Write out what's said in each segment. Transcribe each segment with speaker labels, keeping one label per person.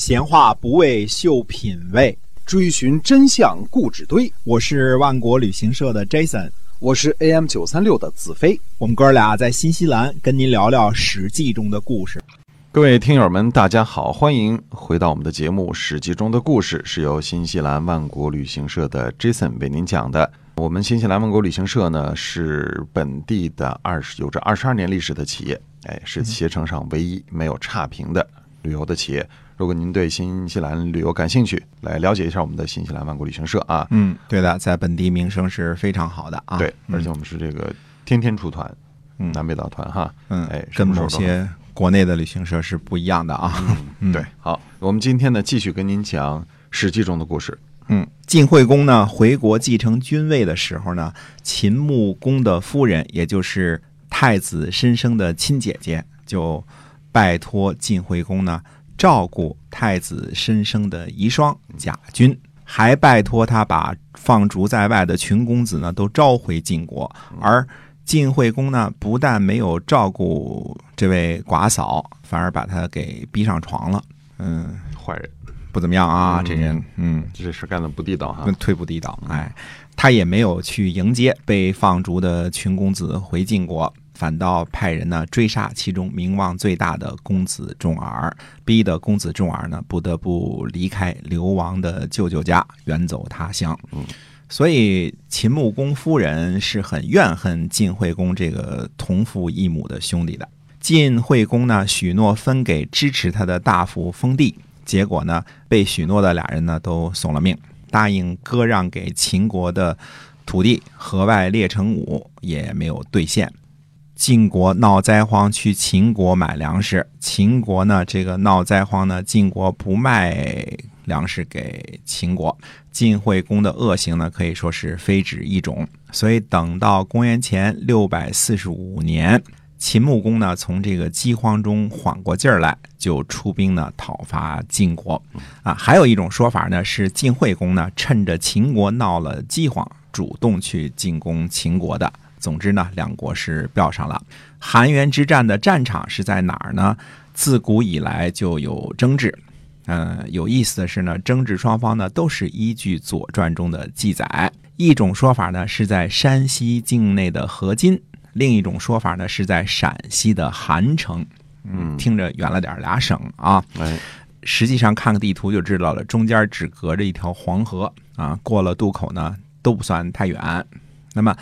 Speaker 1: 闲话不为秀品味，
Speaker 2: 追寻真相故纸堆。
Speaker 1: 我是万国旅行社的 Jason，
Speaker 2: 我是 AM 九三六的子飞。
Speaker 1: 我们哥俩在新西兰跟您聊聊《史记》中的故事。
Speaker 3: 各位听友们，大家好，欢迎回到我们的节目《史记》中的故事，是由新西兰万国旅行社的 Jason 为您讲的。我们新西兰万国旅行社呢，是本地的二十有着二十二年历史的企业，哎，是携程上唯一没有差评的旅游的企业。如果您对新西兰旅游感兴趣，来了解一下我们的新西兰万国旅行社啊。
Speaker 1: 嗯，对的，在本地名声是非常好的啊。
Speaker 3: 对，而且我们是这个天天出团，
Speaker 1: 嗯
Speaker 3: 南北岛团哈。
Speaker 1: 嗯，
Speaker 3: 哎，
Speaker 1: 跟某些国内的旅行社是不一样的啊。嗯
Speaker 3: 对，好，我们今天呢继续跟您讲《史记》中的故事。
Speaker 1: 嗯，晋惠公呢回国继承君位的时候呢，秦穆公的夫人，也就是太子申生的亲姐姐，就拜托晋惠公呢照顾太子申生的遗孀贾君，还拜托他把放逐在外的群公子呢都召回晋国。而晋惠公呢，不但没有照顾这位寡嫂，反而把她给逼上床了。嗯，
Speaker 3: 坏人，
Speaker 1: 不怎么样啊，
Speaker 3: 嗯
Speaker 1: 这人，嗯。
Speaker 3: 这事干的不地道哈
Speaker 1: 跟。忒不地道。哎，他也没有去迎接被放逐的群公子回晋国，反倒派人呢追杀其中名望最大的公子重耳，逼得公子重耳呢不得不离开流亡的舅舅家，远走他乡。
Speaker 3: 嗯。
Speaker 1: 所以秦穆公夫人是很怨恨晋惠公这个同父异母的兄弟的。晋惠公呢许诺分给支持他的大夫封地，结果呢被许诺的俩人呢都送了命。答应割让给秦国的土地河外列城五也没有兑现。晋国闹灾荒，去秦国买粮食。秦国呢，这个闹灾荒呢，晋国不卖粮食给秦国。晋惠公的恶行呢，可以说是非止一种。所以等到公元前六百四十五年，秦穆公呢从这个饥荒中缓过劲儿来，就出兵呢讨伐晋国。啊，还有一种说法呢，是晋惠公呢趁着秦国闹了饥荒，主动去进攻秦国的。总之呢，两国是飙上了。韩元之战的战场是在哪儿呢？自古以来就有争执。嗯、有意思的是呢，争执双方呢都是依据《左传》中的记载。一种说法呢是在山西境内的河津，另一种说法呢是在陕西的韩城。
Speaker 3: 嗯，
Speaker 1: 听着远了点儿，俩省啊。
Speaker 3: 哎，
Speaker 1: 实际上看个地图就知道了，中间只隔着一条黄河啊，过了渡口呢都不算太远。那么，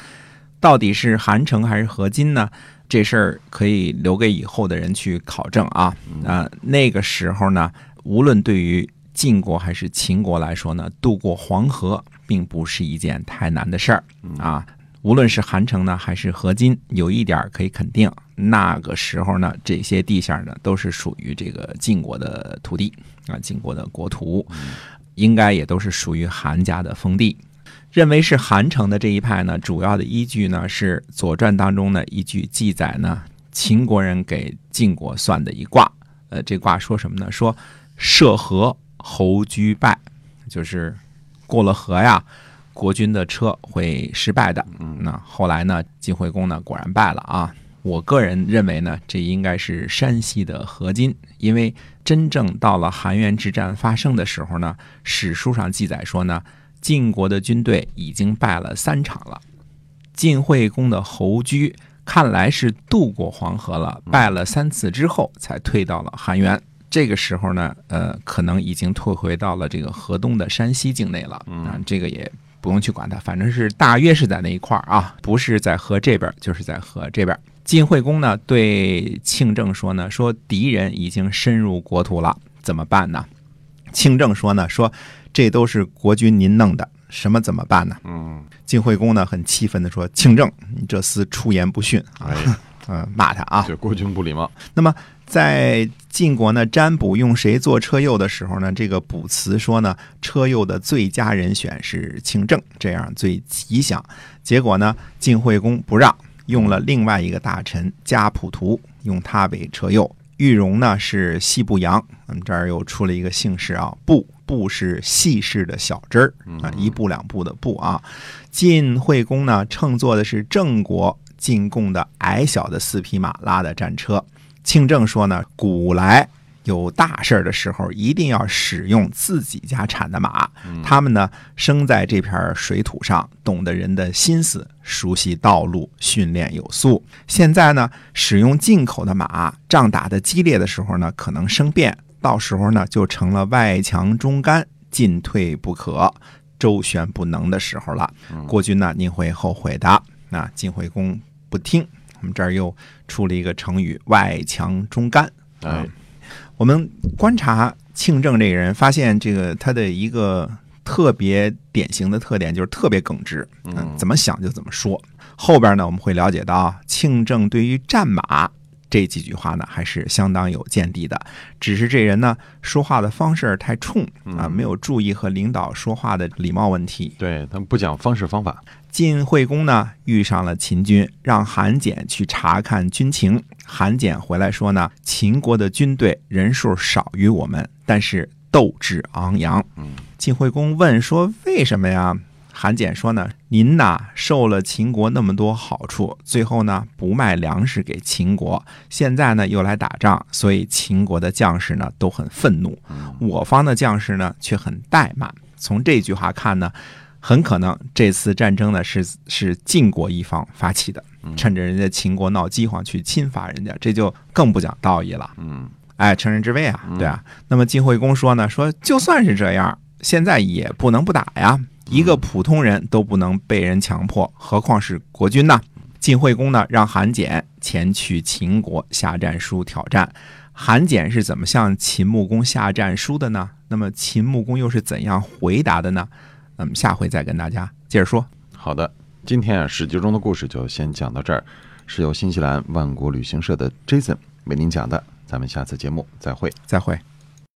Speaker 1: 到底是韩城还是河津呢？这事儿可以留给以后的人去考证啊。啊，那个时候呢，无论对于晋国还是秦国来说呢，渡过黄河并不是一件太难的事儿啊。无论是韩城呢还是河津，有一点可以肯定，那个时候呢，这些地下呢都是属于这个晋国的土地啊，晋国的国土，应该也都是属于韩家的封地。认为是韩城的这一派呢，主要的依据呢是《左传》当中的一句记载呢，秦国人给晋国算的一卦。呃，这卦说什么呢？说涉河侯居败，就是过了河呀，国君的车会失败的。嗯那后来呢，晋惠公呢果然败了啊。我个人认为呢，这应该是山西的河津，因为真正到了韩元之战发生的时候呢，史书上记载说呢，晋国的军队已经败了三场了。晋惠公的侯居看来是渡过黄河了，败了三次之后才退到了韩元。这个时候呢，呃，可能已经退回到了这个河东的山西境内了。嗯，这个也不用去管它，反正是大约是在那一块儿啊，不是在河这边，就是在河这边。晋惠公呢对庆政说呢，说敌人已经深入国土了，怎么办呢？庆政说呢，说这都是国君您弄的，什么怎么办呢？
Speaker 3: 嗯，
Speaker 1: 晋惠公呢很气愤地说：“庆政，你这厮出言不逊啊！”
Speaker 3: 哎，
Speaker 1: 嗯、骂他啊。
Speaker 3: 对，国君不礼貌。
Speaker 1: 那么在晋国呢，占卜用谁做车右的时候呢，这个卜辞说呢，车右的最佳人选是庆政，这样最吉祥。结果呢，晋惠公不让，用了另外一个大臣家普图，用他为车右。玉荣呢是细步阳，我们这儿又出了一个姓氏啊，布布是细氏的小枝儿啊，一步两步的步啊。晋惠公呢乘坐的是郑国进贡的矮小的四匹马拉的战车。庆正说呢，古来有大事儿的时候，一定要使用自己家产的马。
Speaker 3: 嗯
Speaker 1: 他们呢，生在这片水土上，懂得人的心思，熟悉道路，训练有素。现在呢，使用进口的马，仗打得激烈的时候呢，可能生变，到时候呢，就成了外强中干，进退不可，周旋不能的时候了。国君呢，您会后悔的。那晋惠公不听，我们这儿又出了一个成语“外强中干”。
Speaker 3: 哎，
Speaker 1: 我们观察庆正这个人，发现这个他的一个特别典型的特点就是特别耿直，嗯，怎么想就怎么说。后边呢，我们会了解到啊，庆正对于战马这几句话呢，还是相当有见地的。只是这人呢，说话的方式太冲啊，没有注意和领导说话的礼貌问题。
Speaker 3: 对他们不讲方式方法，
Speaker 1: 晋惠公呢遇上了秦军，让韩简去查看军情。韩简回来说呢，秦国的军队人数少于我们，但是斗志昂扬。
Speaker 3: 嗯，
Speaker 1: 晋惠公问说为什么呀？韩简说呢，您呐受了秦国那么多好处，最后呢不卖粮食给秦国，现在呢又来打仗，所以秦国的将士呢都很愤怒，我方的将士呢却很怠慢。从这句话看呢，很可能这次战争呢是是晋国一方发起的，趁着人家秦国闹饥荒去侵伐人家，这就更不讲道义了。
Speaker 3: 嗯，
Speaker 1: 哎，乘人之危啊，对啊。那么晋惠公说呢，说就算是这样，现在也不能不打呀。一个普通人都不能被人强迫，何况是国君呢？晋惠公呢，让韩简前去秦国下战书挑战。韩简是怎么向秦穆公下战书的呢？那么秦穆公又是怎样回答的呢？那么下回再跟大家接着说。
Speaker 3: 好的，今天啊，史记中的故事就先讲到这儿，是由新西兰万国旅行社的 Jason 为您讲的，咱们下次节目再会。
Speaker 1: 再会。